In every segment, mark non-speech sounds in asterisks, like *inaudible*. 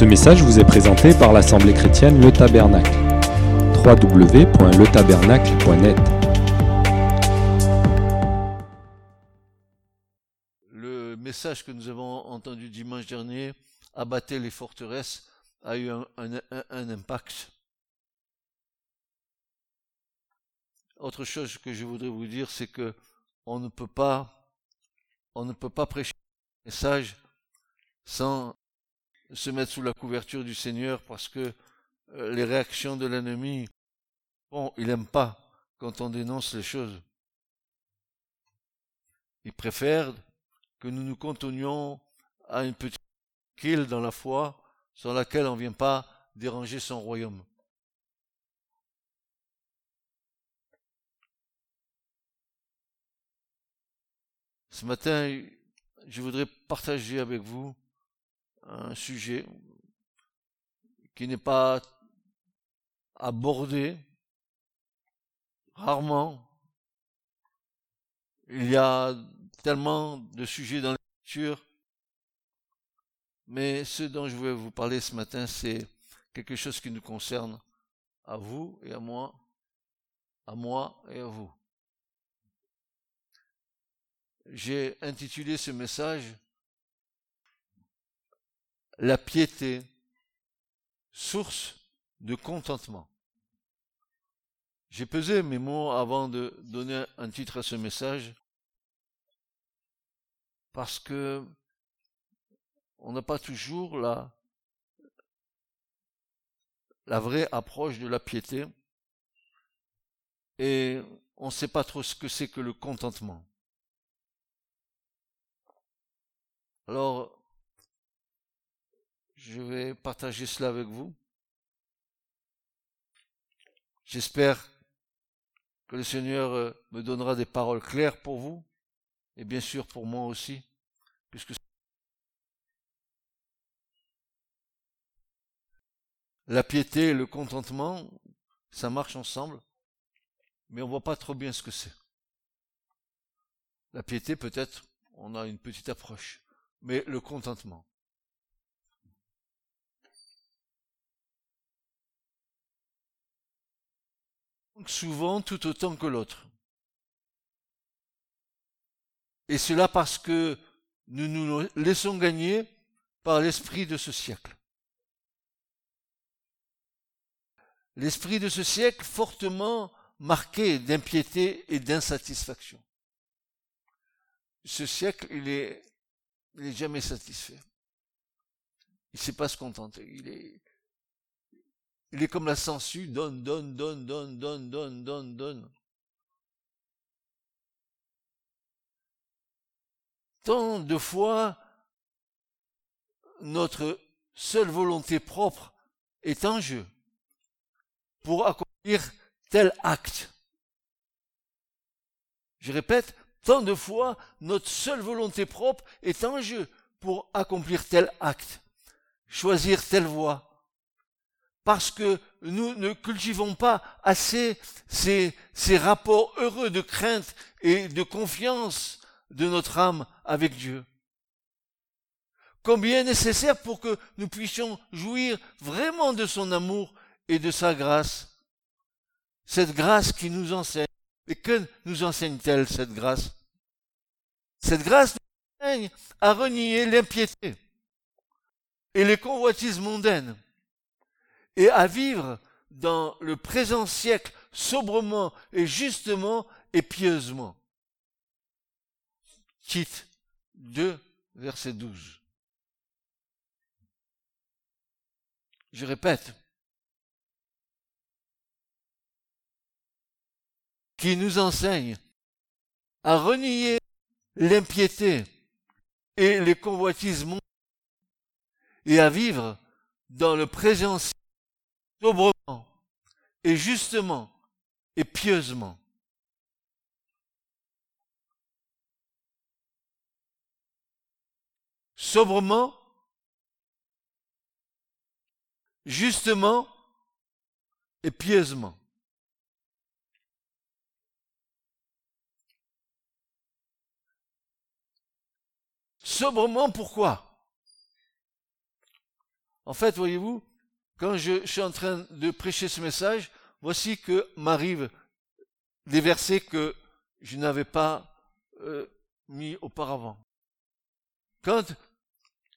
Ce message vous est présenté par l'Assemblée chrétienne Le Tabernacle. www.letabernacle.net Le message que nous avons entendu dimanche dernier, abattre les forteresses, a eu un impact. Autre chose que je voudrais vous dire, c'est que on ne peut pas, on ne peut pas prêcher un message sans se mettre sous la couverture du Seigneur parce que euh, les réactions de l'ennemi, bon, il n'aime pas quand on dénonce les choses. Il préfère que nous nous contenions à une petite quille dans la foi sur laquelle on ne vient pas déranger son royaume. Ce matin, je voudrais partager avec vous un sujet qui n'est pas abordé rarement. Il y a tellement de sujets dans l'écriture, mais ce dont je veux vous parler ce matin, c'est quelque chose qui nous concerne à vous et à moi, à moi et à vous. J'ai intitulé ce message La piété, source de contentement. J'ai pesé mes mots avant de donner un titre à ce message parce que on n'a pas toujours la, vraie approche de la piété et on ne sait pas trop ce que c'est que le contentement. Alors, je vais partager cela avec vous. J'espère que le Seigneur euh, me donnera des paroles claires pour vous et bien sûr pour moi aussi, puisque la piété et le contentement, ça marche ensemble, mais on voit pas trop bien ce que c'est. La piété, peut-être, on a une petite approche, mais le contentement. Souvent tout autant que l'autre. Et cela parce que nous nous laissons gagner par l'esprit de ce siècle. L'esprit de ce siècle fortement marqué d'impiété et d'insatisfaction. Ce siècle, il est, il est jamais satisfait. Il ne sait pas se contenter. Il est, il est comme la sangsue, donne, donne, donne, donne, donne, donne, donne, donne. Tant de fois, notre seule volonté propre est en jeu pour accomplir tel acte. Je répète, tant de fois, notre seule volonté propre est en jeu pour accomplir tel acte, choisir telle voie. Parce que nous ne cultivons pas assez ces, rapports heureux de crainte et de confiance de notre âme avec Dieu. Combien nécessaire pour que nous puissions jouir vraiment de son amour et de sa grâce. Cette grâce qui nous enseigne. Et que nous enseigne-t-elle, cette grâce? Cette grâce nous enseigne à renier l'impiété et les convoitises mondaines et à vivre dans le présent siècle sobrement et justement et pieusement. Tite 2, verset 12. Je répète, qui nous enseigne à renier l'impiété et les convoitises et à vivre dans le présent sobrement et justement et pieusement. Sobrement, justement et pieusement. Sobrement, pourquoi? En fait, voyez-vous, quand je, suis en train de prêcher ce message, voici que m'arrivent des versets que je n'avais pas euh, mis auparavant. Quand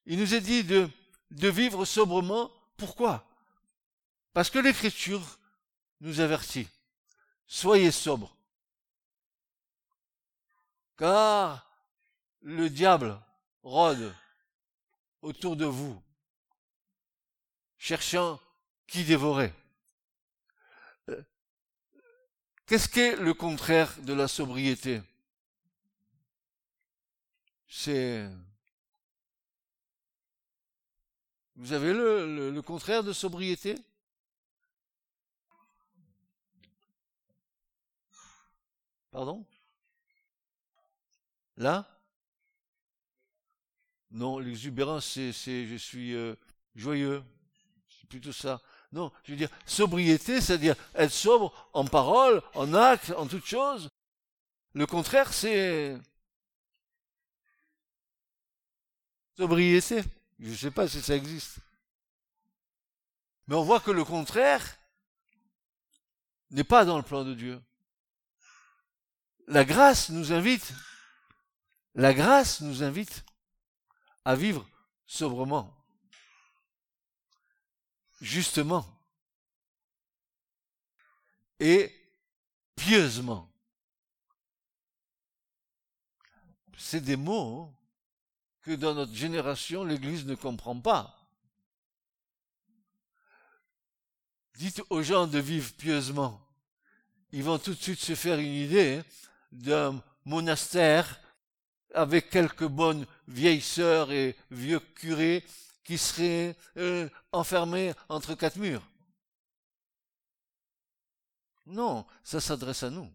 il nous est dit de, de vivre sobrement, pourquoi? Parce que l'Écriture nous avertit. Soyez sobres. Car le diable rôde autour de vous, cherchant qui dévorer. Euh, qu'est-ce qu'est le contraire de la sobriété? C'est... Vous avez le, le, contraire de sobriété? Pardon? Là? Non, l'exubérance, c'est, je suis euh, joyeux. Plutôt ça. Non, je veux dire, sobriété, c'est-à-dire être sobre en parole, en acte, en toute chose. Le contraire, c'est sobriété. Je ne sais pas si ça existe. Mais on voit que le contraire n'est pas dans le plan de Dieu. La grâce nous invite, la grâce nous invite à vivre sobrement, justement et pieusement. C'est des mots hein, que dans notre génération, l'Église ne comprend pas. Dites aux gens de vivre pieusement. Ils vont tout de suite se faire une idée hein, d'un monastère avec quelques bonnes vieilles sœurs et vieux curés qui seraient euh, enfermés entre quatre murs. Non, ça s'adresse à nous.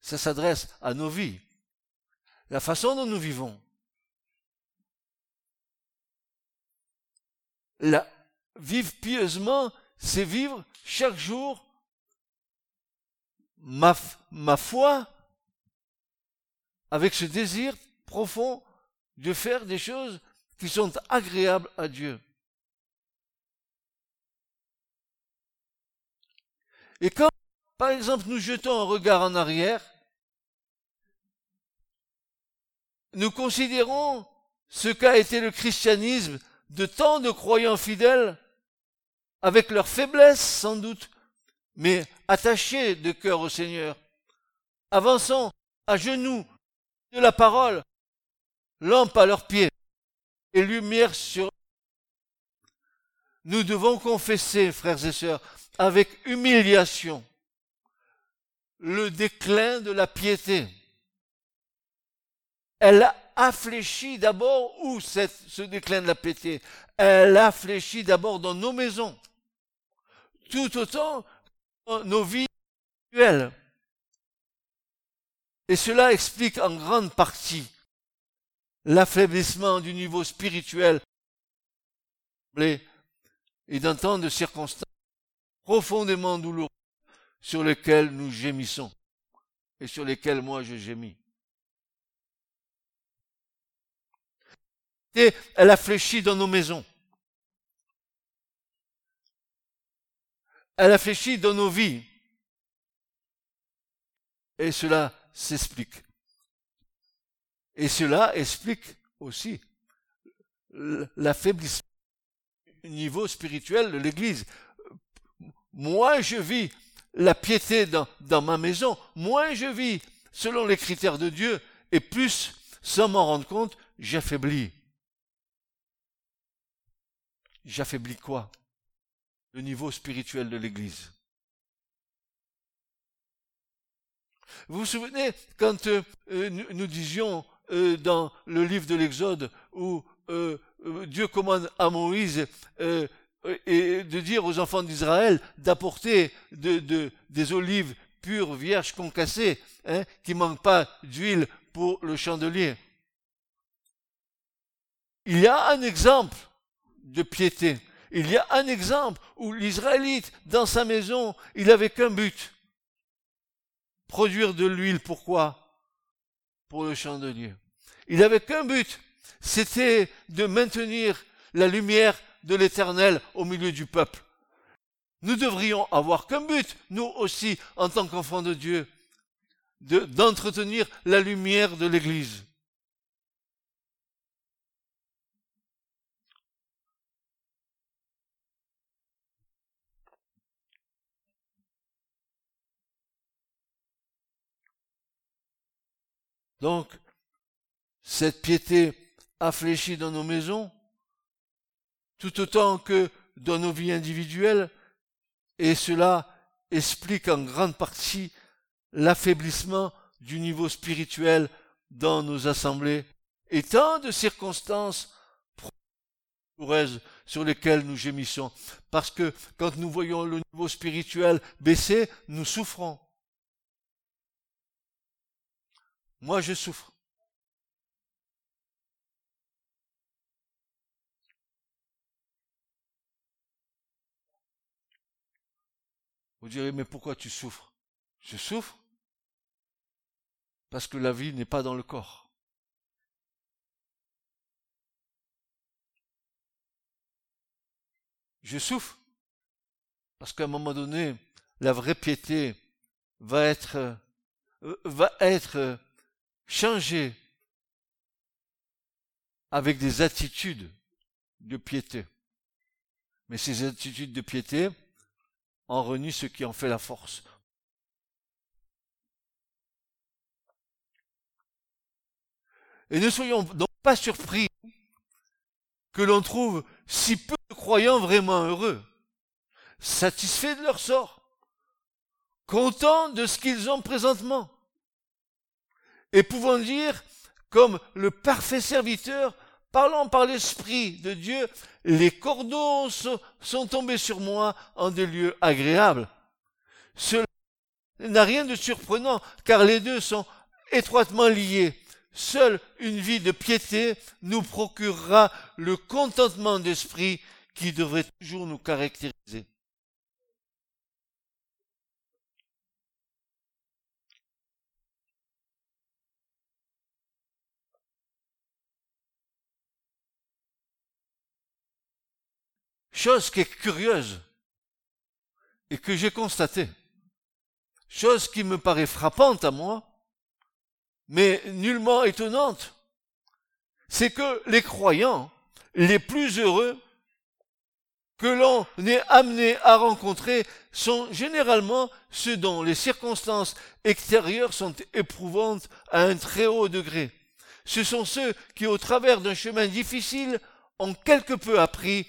Ça s'adresse à nos vies la façon dont nous vivons. La, vivre pieusement, c'est vivre chaque jour ma foi avec ce désir profond de faire des choses qui sont agréables à Dieu. Et quand, par exemple, nous jetons un regard en arrière, nous considérons ce qu'a été le christianisme de tant de croyants fidèles, avec leur faiblesse sans doute, mais attachés de cœur au Seigneur, avançant à genoux de la parole, lampe à leurs pieds et lumière sur. Nous devons confesser, frères et sœurs, avec humiliation, le déclin de la piété elle a fléchi d'abord où ce déclin de la piété? Elle a fléchi d'abord dans nos maisons, tout autant dans nos vies actuelles. Et cela explique en grande partie l'affaiblissement du niveau spirituel et d'un temps de circonstances profondément douloureuses sur lesquelles nous gémissons et sur lesquelles moi je gémis. elle a fléchi dans nos maisons. Elle a fléchi dans nos vies. Et cela s'explique. Et cela explique aussi l'affaiblissement du niveau spirituel de l'Église. Moins je vis la piété dans, ma maison, moins je vis selon les critères de Dieu, et plus, sans m'en rendre compte, j'affaiblis j'affaiblis quoi? Le niveau spirituel de l'Église. Vous vous souvenez quand euh, nous, disions euh, dans le livre de l'Exode où Dieu commande à Moïse et de dire aux enfants d'Israël d'apporter de, des olives pures, vierges, concassées, hein, qui ne manquent pas d'huile pour le chandelier. Il y a un exemple de piété. Il y a un exemple où l'Israélite, dans sa maison, il avait qu'un but. Produire de l'huile. Pourquoi? Pour le chandelier. Il avait qu'un but. C'était de maintenir la lumière de l'éternel au milieu du peuple. Nous devrions avoir comme but, nous aussi, en tant qu'enfants de Dieu, d'entretenir la lumière de l'Église. Donc, cette piété affléchie dans nos maisons, tout autant que dans nos vies individuelles, et cela explique en grande partie l'affaiblissement du niveau spirituel dans nos assemblées et tant de circonstances sur lesquelles nous gémissons. Parce que quand nous voyons le niveau spirituel baisser, nous souffrons. Moi, je souffre. Vous direz, mais pourquoi tu souffres? Je souffre parce que la vie n'est pas dans le corps. Je souffre parce qu'à un moment donné, la vraie piété va être, euh, va être changer avec des attitudes de piété. Mais ces attitudes de piété en renient ce qui en fait la force. Et ne soyons donc pas surpris que l'on trouve si peu de croyants vraiment heureux, satisfaits de leur sort, contents de ce qu'ils ont présentement et pouvons dire, comme le parfait serviteur, parlant par l'Esprit de Dieu, les cordeaux sont tombés sur moi en des lieux agréables. Cela n'a rien de surprenant, car les deux sont étroitement liés. Seule une vie de piété nous procurera le contentement d'esprit qui devrait toujours nous caractériser. Chose qui est curieuse et que j'ai constatée. Chose qui me paraît frappante à moi, mais nullement étonnante. C'est que les croyants les plus heureux que l'on est amené à rencontrer sont généralement ceux dont les circonstances extérieures sont éprouvantes à un très haut degré. Ce sont ceux qui, au travers d'un chemin difficile, ont quelque peu appris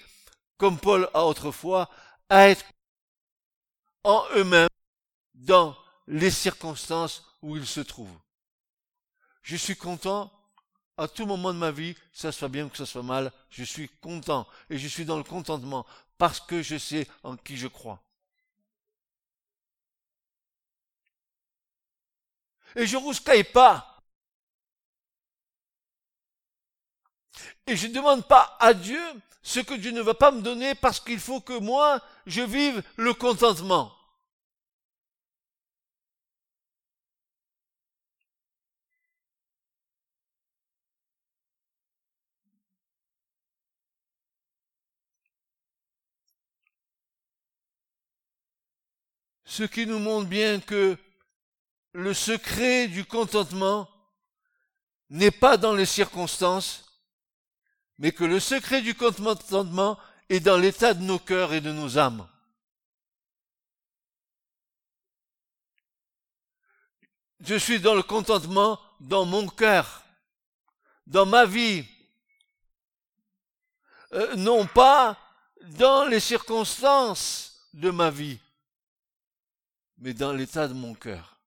comme Paul a autrefois, à être en eux-mêmes dans les circonstances où ils se trouvent. Je suis content à tout moment de ma vie, que ça soit bien ou que ça soit mal, je suis content et je suis dans le contentement parce que je sais en qui je crois. Et je rouscaille pas. Et je ne demande pas à Dieu ce que Dieu ne va pas me donner parce qu'il faut que moi, je vive le contentement. Ce qui nous montre bien que le secret du contentement n'est pas dans les circonstances, mais que le secret du contentement est dans l'état de nos cœurs et de nos âmes. Je suis dans le contentement dans mon cœur, dans ma vie, euh, non pas dans les circonstances de ma vie, mais dans l'état de mon cœur,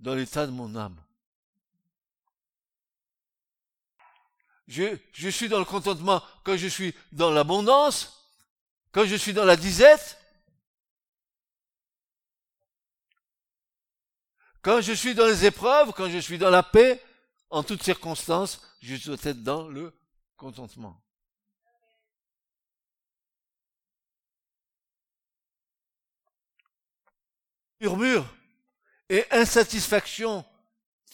dans l'état de mon âme. Je, suis dans le contentement quand je suis dans l'abondance, quand je suis dans la disette, quand je suis dans les épreuves, quand je suis dans la paix, en toutes circonstances, je dois être dans le contentement. Murmure et insatisfaction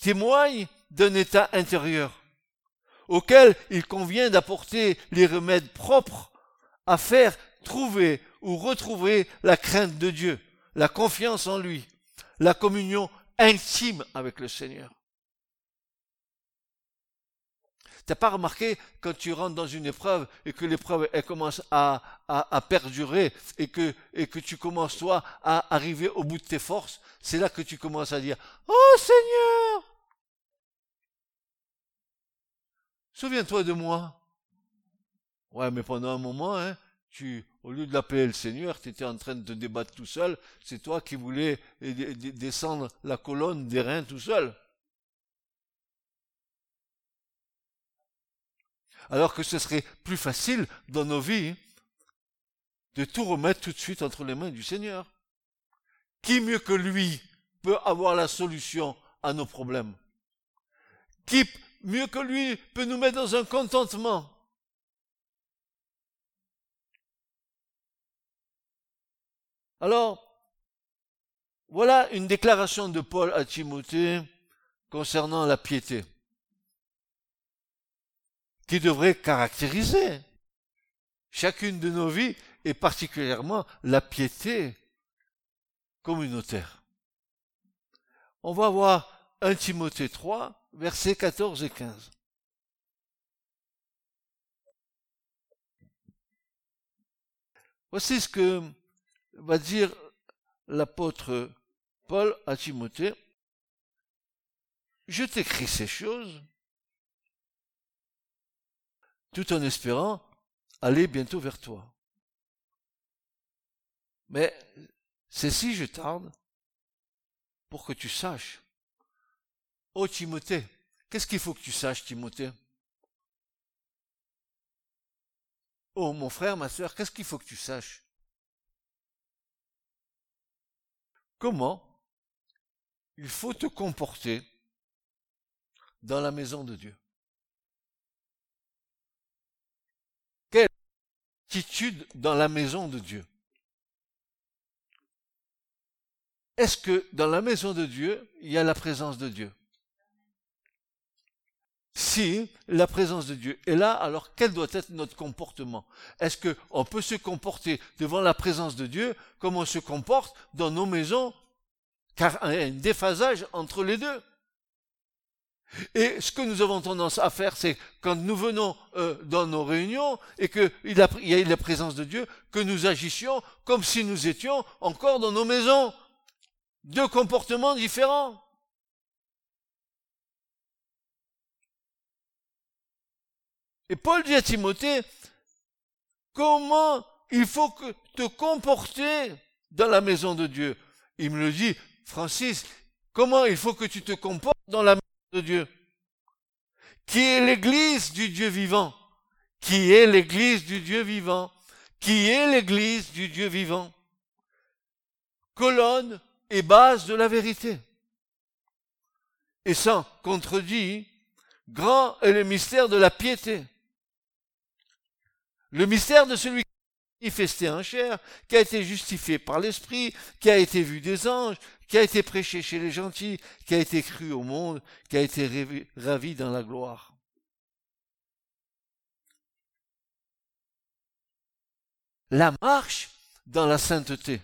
témoignent d'un état intérieur auquel il convient d'apporter les remèdes propres à faire trouver ou retrouver la crainte de Dieu, la confiance en lui, la communion intime avec le Seigneur. T'as pas remarqué quand tu rentres dans une épreuve et que l'épreuve elle commence à, perdurer et que, et que tu commences toi à arriver au bout de tes forces, c'est là que tu commences à dire Oh Seigneur Souviens-toi de moi. Ouais, mais pendant un moment, hein, tu, au lieu de l'appeler le Seigneur, tu étais en train de te débattre tout seul. C'est toi qui voulais descendre la colonne des reins tout seul. alors que ce serait plus facile dans nos vies de tout remettre tout de suite entre les mains du Seigneur. Qui mieux que lui peut avoir la solution à nos problèmes? Qui mieux que lui peut nous mettre dans un contentement Alors, voilà une déclaration de Paul à Timothée concernant la piété qui devrait caractériser chacune de nos vies et particulièrement la piété communautaire. On va voir 1 Timothée 3, versets 14 et 15. Voici ce que va dire l'apôtre Paul à Timothée. Je t'écris ces choses tout en espérant aller bientôt vers toi. Mais c'est si je tarde pour que tu saches. Oh Timothée, qu'est-ce qu'il faut que tu saches, Timothée? Oh mon frère, ma soeur, qu'est-ce qu'il faut que tu saches? Comment il faut te comporter dans la maison de Dieu? Attitude dans la maison de Dieu? Est-ce que dans la maison de Dieu, il y a la présence de Dieu? Si la présence de Dieu est là, alors quel doit être notre comportement? Est-ce qu'on peut se comporter devant la présence de Dieu comme on se comporte dans nos maisons? Car il y a un déphasage entre les deux. Et ce que nous avons tendance à faire, c'est quand nous venons euh, dans nos réunions et qu'il y a la présence de Dieu, que nous agissions comme si nous étions encore dans nos maisons. Deux comportements différents. Et Paul dit à Timothée, comment il faut que te comporter dans la maison de Dieu? Il me le dit, Francis, comment il faut que tu te comportes dans la maison de Dieu, qui est l'église du Dieu vivant, qui est l'église du Dieu vivant, qui est l'église du Dieu vivant, colonne et base de la vérité. Et sans contredit, grand est le mystère de la piété. Le mystère de celui qui a manifesté en chair, qui a été justifié par l'Esprit, qui a été vu des anges, qui a été prêché chez les gentils, qui a été cru au monde, qui a été ravi dans la gloire. La marche dans la sainteté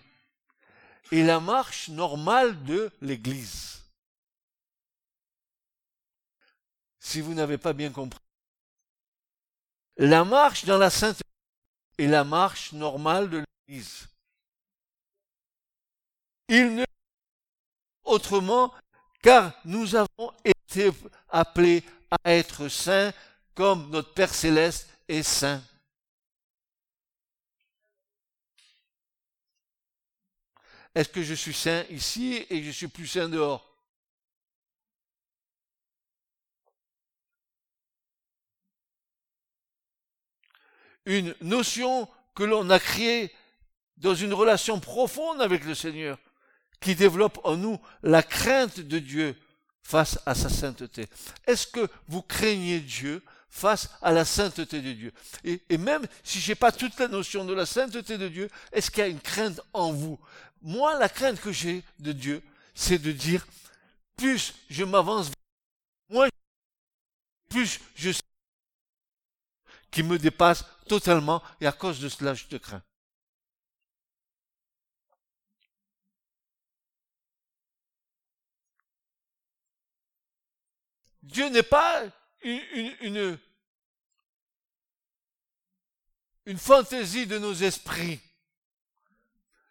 est la marche normale de l'Église. Si vous n'avez pas bien compris. La marche dans la sainteté est la marche normale de l'Église. Il ne autrement, car nous avons été appelés à être saints comme notre Père céleste est saint. Est-ce que je suis saint ici et je suis plus saint dehors? Une notion que l'on a créée dans une relation profonde avec le Seigneur qui développe en nous la crainte de Dieu face à sa sainteté. Est-ce que vous craignez Dieu face à la sainteté de Dieu? Et, même si je n'ai pas toute la notion de la sainteté de Dieu, est-ce qu'il y a une crainte en vous? Moi, la crainte que j'ai de Dieu, c'est de dire, plus je m'avance, moins, plus je qui me dépasse totalement et à cause de cela, je te crains. Dieu n'est pas une, fantaisie de nos esprits.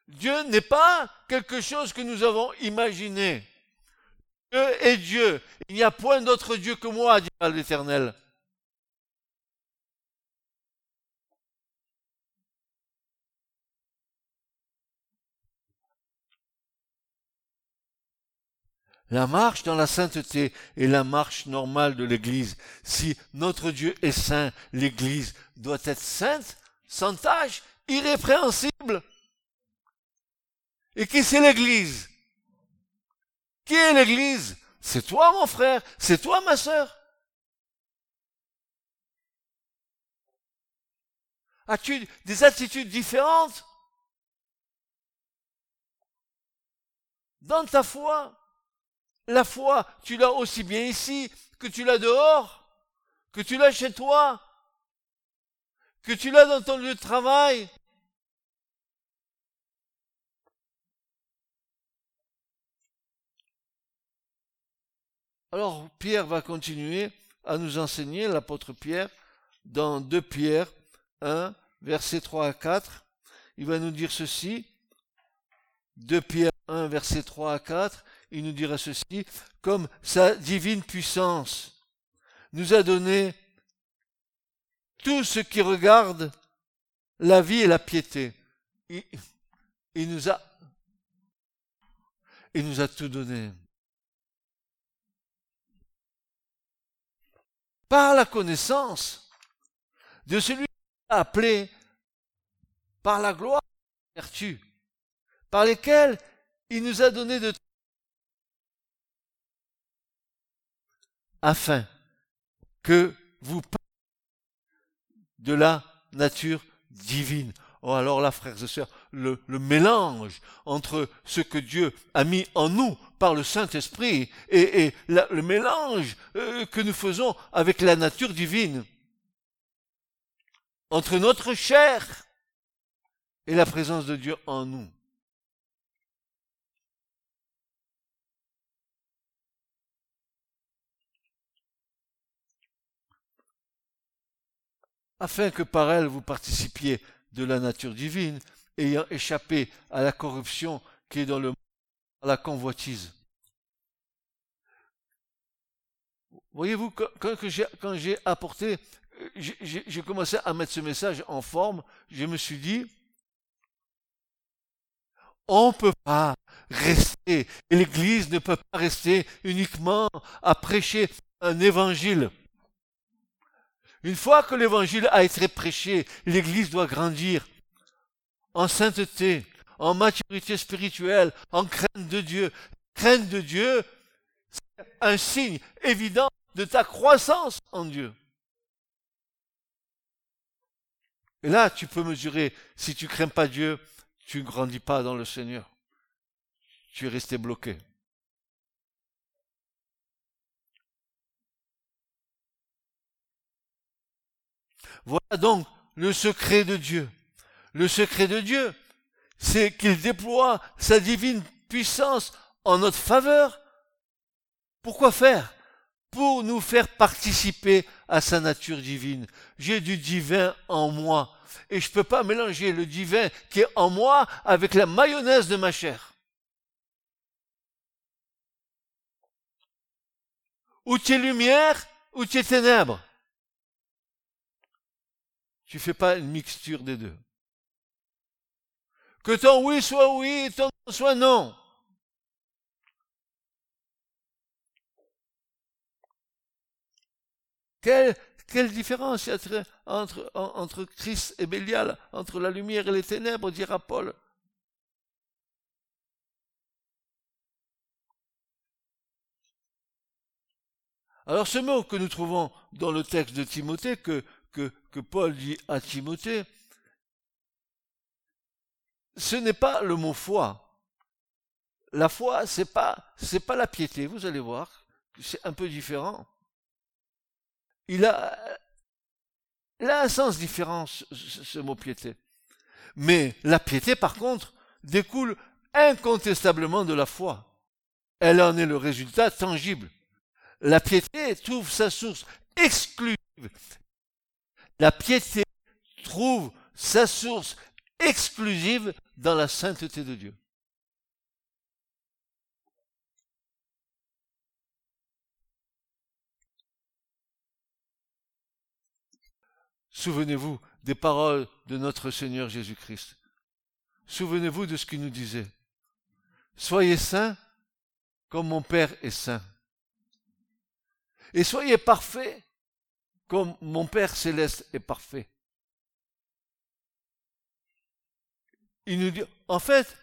Dieu n'est pas quelque chose que nous avons imaginé. Dieu est Dieu. Il n'y a point d'autre Dieu que moi, dit l'Éternel. La marche dans la sainteté est la marche normale de l'Église. Si notre Dieu est saint, l'Église doit être sainte, sans tâche, irrépréhensible. Et qui c'est l'Église? Qui est l'Église? C'est toi mon frère, c'est toi ma sœur. As-tu des attitudes différentes? Dans ta foi la foi, tu l'as aussi bien ici que tu l'as dehors, que tu l'as chez toi, que tu l'as dans ton lieu de travail. Alors Pierre va continuer à nous enseigner, l'apôtre Pierre, dans 2 Pierre 1, versets 3 à 4. Il va nous dire ceci. 2 Pierre 1, versets 3 à 4 il nous dira ceci, comme sa divine puissance nous a donné tout ce qui regarde la vie et la piété. Il, nous a, tout donné. Par la connaissance de celui qui a appelé par la gloire et la vertu, par lesquelles il nous a donné de afin que vous de la nature divine. Oh alors là, frères et sœurs, le, mélange entre ce que Dieu a mis en nous par le Saint-Esprit et, le mélange euh, que nous faisons avec la nature divine, entre notre chair et la présence de Dieu en nous. Afin que par elle vous participiez de la nature divine, ayant échappé à la corruption qui est dans le monde, à la convoitise. Voyez-vous, quand, j'ai apporté, j'ai commencé à mettre ce message en forme, je me suis dit, on ne peut pas rester, l'Église ne peut pas rester uniquement à prêcher un évangile. Une fois que l'évangile a été prêché, l'église doit grandir en sainteté, en maturité spirituelle, en crainte de Dieu. Crainte de Dieu, c'est un signe évident de ta croissance en Dieu. Et là, tu peux mesurer, si tu crains pas Dieu, tu ne grandis pas dans le Seigneur. Tu es resté bloqué. Voilà donc le secret de Dieu. Le secret de Dieu, c'est qu'il déploie sa divine puissance en notre faveur. Pourquoi faire? Pour nous faire participer à sa nature divine. J'ai du divin en moi. Et je ne peux pas mélanger le divin qui est en moi avec la mayonnaise de ma chair. Ou tu es lumière, ou tu es ténèbres. Tu fais pas une mixture des deux. Que ton oui soit oui et ton non soit non. Quelle, quelle différence y a entre, entre Christ et Bélial, entre la lumière et les ténèbres, dira Paul. Alors ce mot que nous trouvons dans le texte de Timothée, que, que, Paul dit à Timothée, ce n'est pas le mot foi. La foi, c'est pas, c'est pas la piété. Vous allez voir, c'est un peu différent. Il a, a un sens différent, ce mot piété. Mais la piété, par contre, découle incontestablement de la foi. Elle en est le résultat tangible. La piété trouve sa source exclusive. La piété trouve sa source exclusive dans la sainteté de Dieu. Souvenez-vous des paroles de notre Seigneur Jésus-Christ. Souvenez-vous de ce qu'il nous disait. Soyez saints comme mon Père est saint. Et soyez parfaits comme mon Père céleste est parfait. Il nous dit, en fait,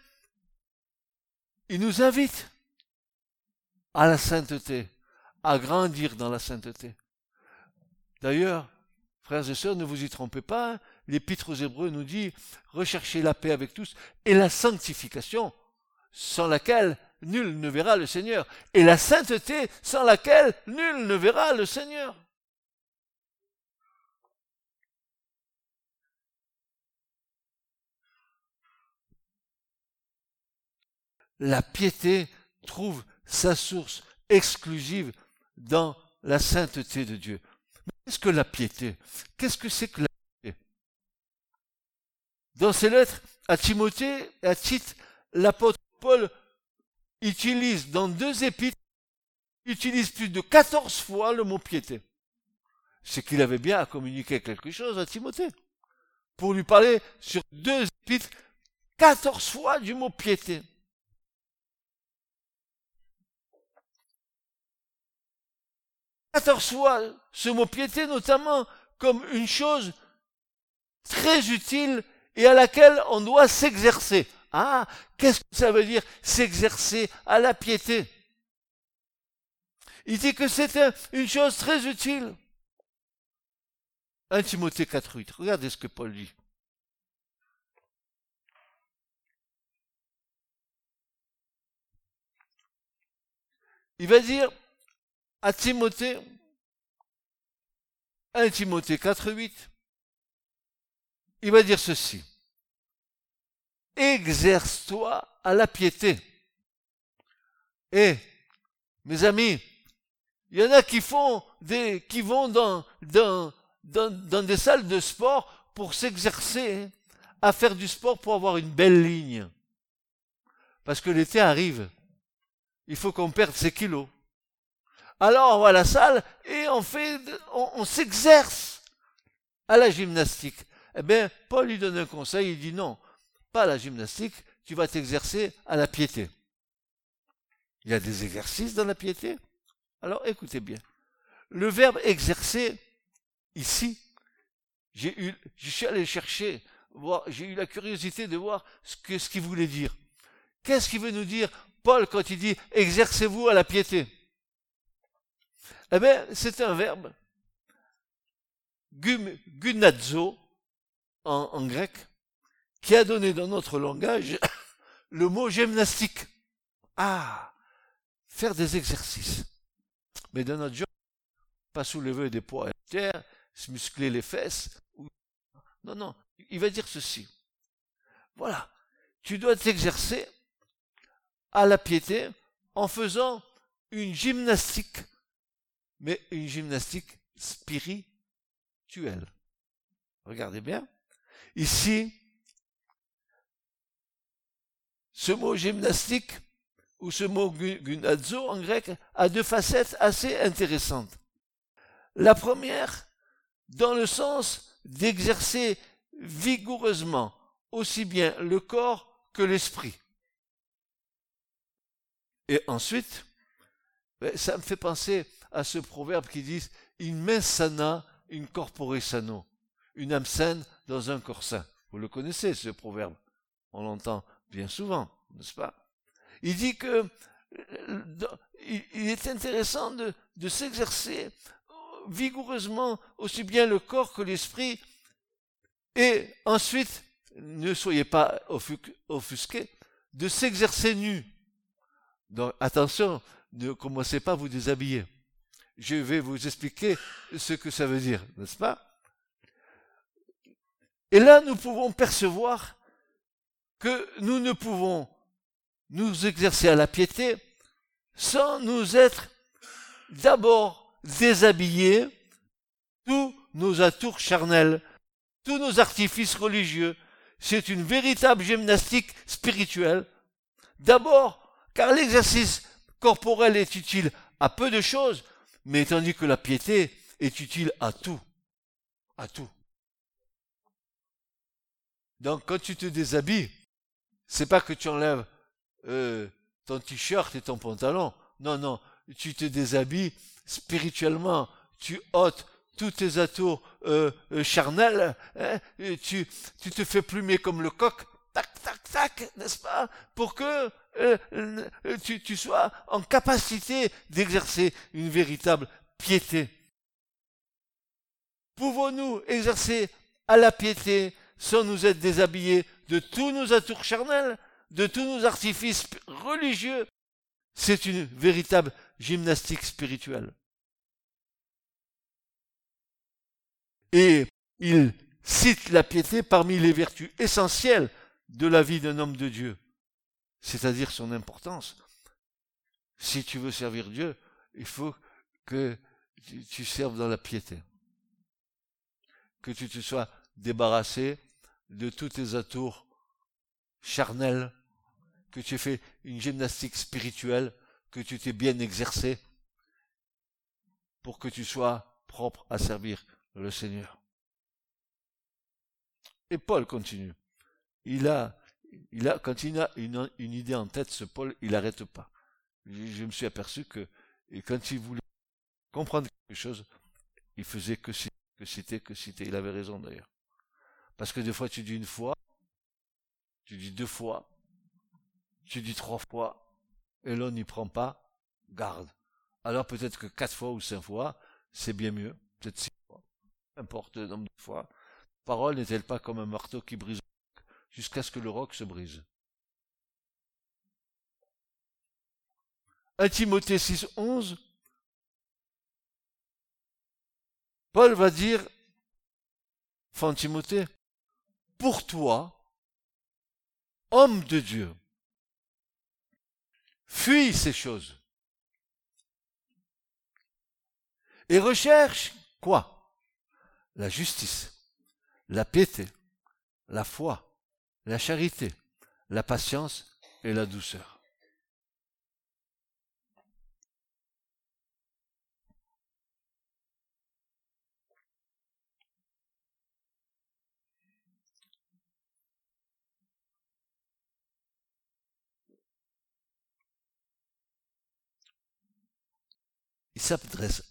il nous invite à la sainteté, à grandir dans la sainteté. D'ailleurs, frères et sœurs, ne vous y trompez pas, l'épître aux Hébreux nous dit, recherchez la paix avec tous et la sanctification, sans laquelle nul ne verra le Seigneur, et la sainteté sans laquelle nul ne verra le Seigneur. La piété trouve sa source exclusive dans la sainteté de Dieu. Mais qu'est-ce que la piété? Qu'est-ce que c'est que la piété? Dans ses lettres à Timothée et à Tite, l'apôtre Paul utilise dans deux épîtres, utilise plus de 14 fois le mot piété. C'est qu'il avait bien à communiquer quelque chose à Timothée. Pour lui parler sur deux épîtres, 14 fois du mot piété. Fois ce mot piété notamment comme une chose très utile et à laquelle on doit s'exercer. Ah, qu'est-ce que ça veut dire s'exercer à la piété? Il dit que c'est une chose très utile. 1 Timothée 4.8. Regardez ce que Paul dit. Il va dire à Timothée, 1 Timothée 4.8, il va dire ceci exerce-toi à la piété. Et, mes amis, il y en a qui font des, qui vont dans, dans, dans, des salles de sport pour s'exercer à faire du sport pour avoir une belle ligne. Parce que l'été arrive. Il faut qu'on perde ses kilos. Alors on va à la salle et on fait, on, s'exerce à la gymnastique. Eh bien, Paul lui donne un conseil, il dit non, pas la gymnastique, tu vas t'exercer à la piété. Il y a des exercices dans la piété? Alors écoutez bien. Le verbe exercer, ici, j'ai eu, je suis allé chercher, voir, j'ai eu la curiosité de voir ce ce qu'il voulait dire. Qu'est-ce qu'il veut nous dire, Paul, quand il dit exercez-vous à la piété? Eh bien, c'est un verbe, gunazo, en grec, qui a donné dans notre langage *coughs* le mot gymnastique. Ah, faire des exercices. Mais dans notre job, pas soulever des poids à terre, se muscler les fesses. Non, non, il va dire ceci. Voilà, tu dois t'exercer à la piété en faisant une gymnastique, mais une gymnastique spirituelle. Regardez bien. Ici, ce mot gymnastique, ou ce mot gunazo en grec, a deux facettes assez intéressantes. La première, dans le sens d'exercer vigoureusement aussi bien le corps que l'esprit. Et ensuite, ben, ça me fait penser à ce proverbe qui dit in sana, in corpore sano. Une âme saine dans un corps sain. Vous le connaissez, ce proverbe. On l'entend bien souvent, n'est-ce pas? Il dit que il est intéressant de, de s'exercer vigoureusement aussi bien le corps que l'esprit et ensuite ne soyez pas offusqués de s'exercer nu. Donc attention, ne commencez pas à vous déshabiller. Je vais vous expliquer ce que ça veut dire, n'est-ce pas? Et là, nous pouvons percevoir que nous ne pouvons nous exercer à la piété sans nous être d'abord déshabillés tous nos atours charnels, tous nos artifices religieux. C'est une véritable gymnastique spirituelle. D'abord, car l'exercice corporel est utile à peu de choses, mais tandis que la piété est utile à tout. À tout. Donc quand tu te déshabilles, c'est pas que tu enlèves euh, ton t-shirt et ton pantalon. Non, non, tu te déshabilles spirituellement. Tu ôtes tous tes atours euh, euh, charnels. Hein, tu, tu te fais plumer comme le coq. Tac, tac, tac, n'est-ce pas Pour que tu, tu sois en capacité d'exercer une véritable piété. Pouvons-nous exercer à la piété sans nous être déshabillés de tous nos atours charnels, de tous nos artifices religieux? C'est une véritable gymnastique spirituelle. Et il cite la piété parmi les vertus essentielles de la vie d'un homme de Dieu, c'est-à-dire son importance. Si tu veux servir Dieu, il faut que tu serves dans la piété, que tu te sois débarrassé de tous tes atours charnels, que tu aies fait une gymnastique spirituelle, que tu t'es bien exercé pour que tu sois propre à servir le Seigneur. Et Paul continue. Il a, quand il a une, idée en tête, ce Paul, il n'arrête pas. Je, me suis aperçu que, quand il voulait comprendre quelque chose, il faisait que citer, que citer, que citer. Il avait raison d'ailleurs. Parce que des fois tu dis une fois, tu dis deux fois, tu dis trois fois, et l'on n'y prend pas garde. Alors peut-être que quatre fois ou cinq fois, c'est bien mieux. Peut-être six fois. Peu importe le nombre de fois. Parole n'est-elle pas comme un marteau qui brise jusqu'à ce que le roc se brise 1 Timothée 6, 11, Paul va dire, fin Timothée, pour toi, homme de Dieu. Fuis ces choses. Et recherche quoi? La justice, la piété, la foi, la charité, la patience et la douceur. il s'adresse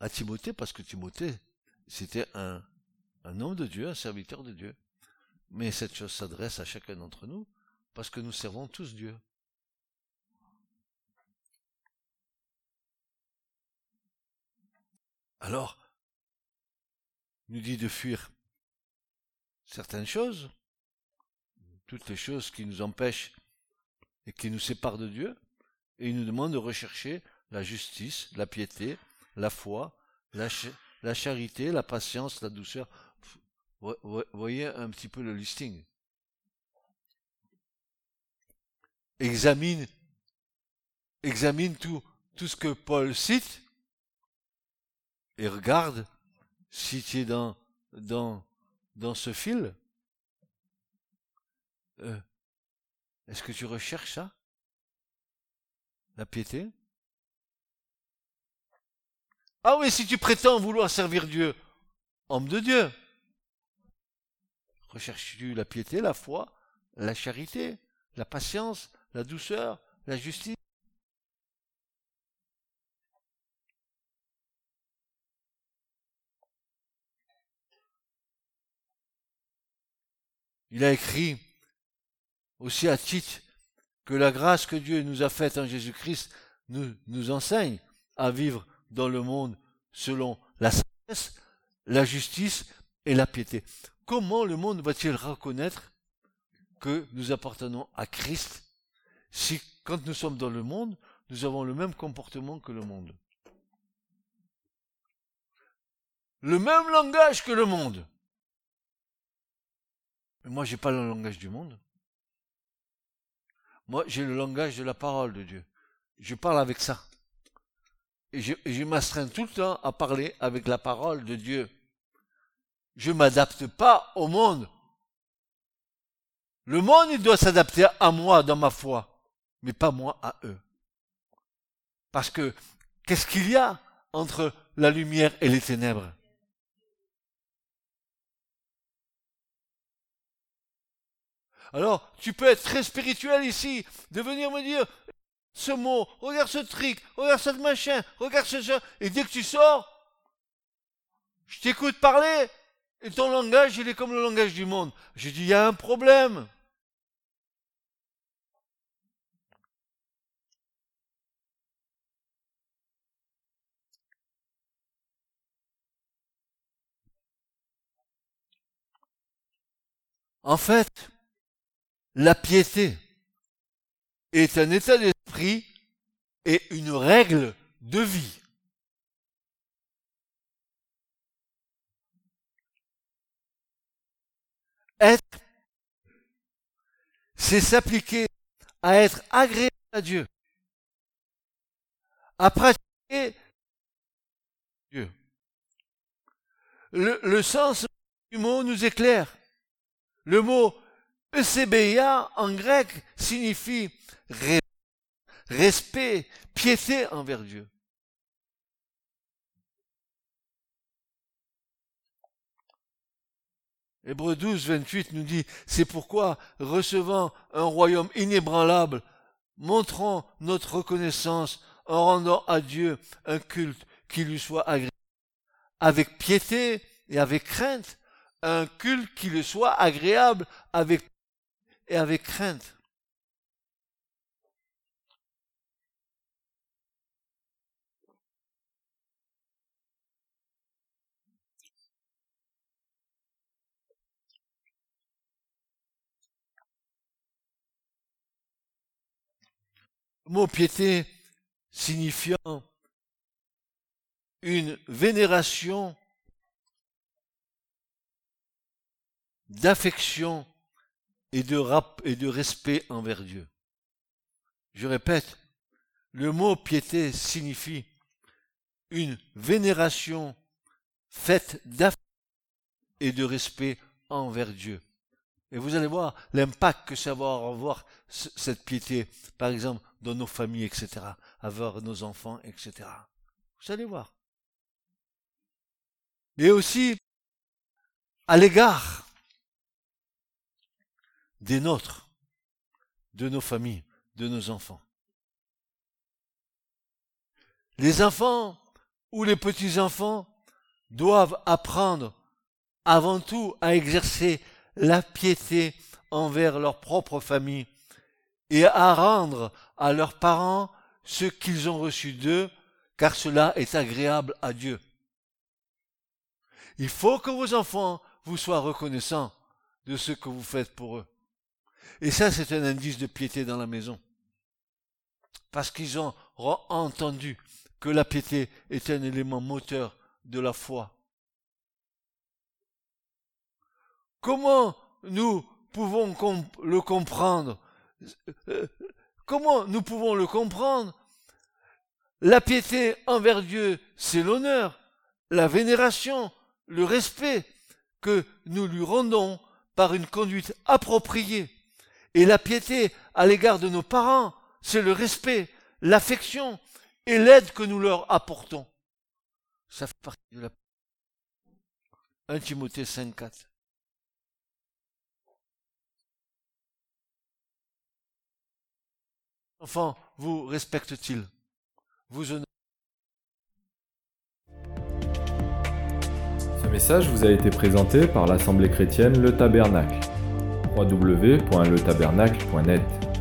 à Timothée parce que Timothée, c'était un, homme de Dieu, un serviteur de Dieu. Mais cette chose s'adresse à chacun d'entre nous parce que nous servons tous Dieu. Alors, il nous dit de fuir certaines choses, toutes les choses qui nous empêchent et qui nous séparent de Dieu, et il nous demande de rechercher la justice, la piété, la foi, la, la charité, la patience, la douceur. Voyez un petit peu le listing. Examine, examine tout, tout ce que Paul cite et regarde si tu es dans, dans, dans ce fil. Euh, est-ce que tu recherches ça? La piété? Ah oui, si tu prétends vouloir servir Dieu, homme de Dieu, recherches-tu la piété, la foi, la charité, la patience, la douceur, la justice? Il a écrit aussi à Tite que la grâce que Dieu nous a faite en Jésus-Christ nous, nous enseigne à vivre dans le monde selon la sagesse, la justice et la piété. Comment le monde va-t-il reconnaître que nous appartenons à Christ si quand nous sommes dans le monde, nous avons le même comportement que le monde? Le même langage que le monde Moi, j'ai pas le langage du monde. Moi, j'ai le langage de la parole de Dieu. Je parle avec ça. Et je, je m'astreins tout le temps à parler avec la parole de Dieu. Je m'adapte pas au monde. Le monde, il doit s'adapter à moi dans ma foi, mais pas moi à eux. Parce que, qu'est-ce qu'il y a entre la lumière et les ténèbres? Alors, tu peux être très spirituel ici, de venir me dire ce mot, regarde ce truc, regarde ce machin, regarde ce jeu, et dès que tu sors, je t'écoute parler, et ton langage, il est comme le langage du monde. Je dis, il y a un problème. En fait, la piété est un état d'esprit et une règle de vie. Être, c'est s'appliquer à être agréable à Dieu, à pratiquer Dieu. Le, sens du mot nous éclaire. Le mot Eusebia en grec signifie respect, piété envers Dieu. Hébreu 12, 28 nous dit, c'est pourquoi, recevant un royaume inébranlable, montrons notre reconnaissance en rendant à Dieu un culte qui lui soit agréable, avec piété et avec crainte, un culte qui lui soit agréable avec et avec crainte. Le mot piété signifiant une vénération d'affection et de respect envers Dieu. Je répète, le mot piété signifie une vénération faite d'affection et de respect envers Dieu. Et vous allez voir l'impact que ça va avoir, cette piété, par exemple, dans nos familles, etc., avoir nos enfants, etc. Vous allez voir. Et aussi, à l'égard des nôtres, de nos familles, de nos enfants. Les enfants ou les petits-enfants doivent apprendre avant tout à exercer la piété envers leur propre famille et à rendre à leurs parents ce qu'ils ont reçu d'eux, car cela est agréable à Dieu. Il faut que vos enfants vous soient reconnaissants de ce que vous faites pour eux. Et ça, c'est un indice de piété dans la maison. Parce qu'ils ont entendu que la piété est un élément moteur de la foi. Comment nous pouvons le comprendre? Comment nous pouvons le comprendre? La piété envers Dieu, c'est l'honneur, la vénération, le respect que nous lui rendons par une conduite appropriée. Et la piété à l'égard de nos parents, c'est le respect, l'affection et l'aide que nous leur apportons. Ça fait partie de la 1 Timothée 5, Enfants, vous respecte-t-il? Vous Ce message vous a été présenté par l'Assemblée chrétienne Le Tabernacle. www.letabernacle.net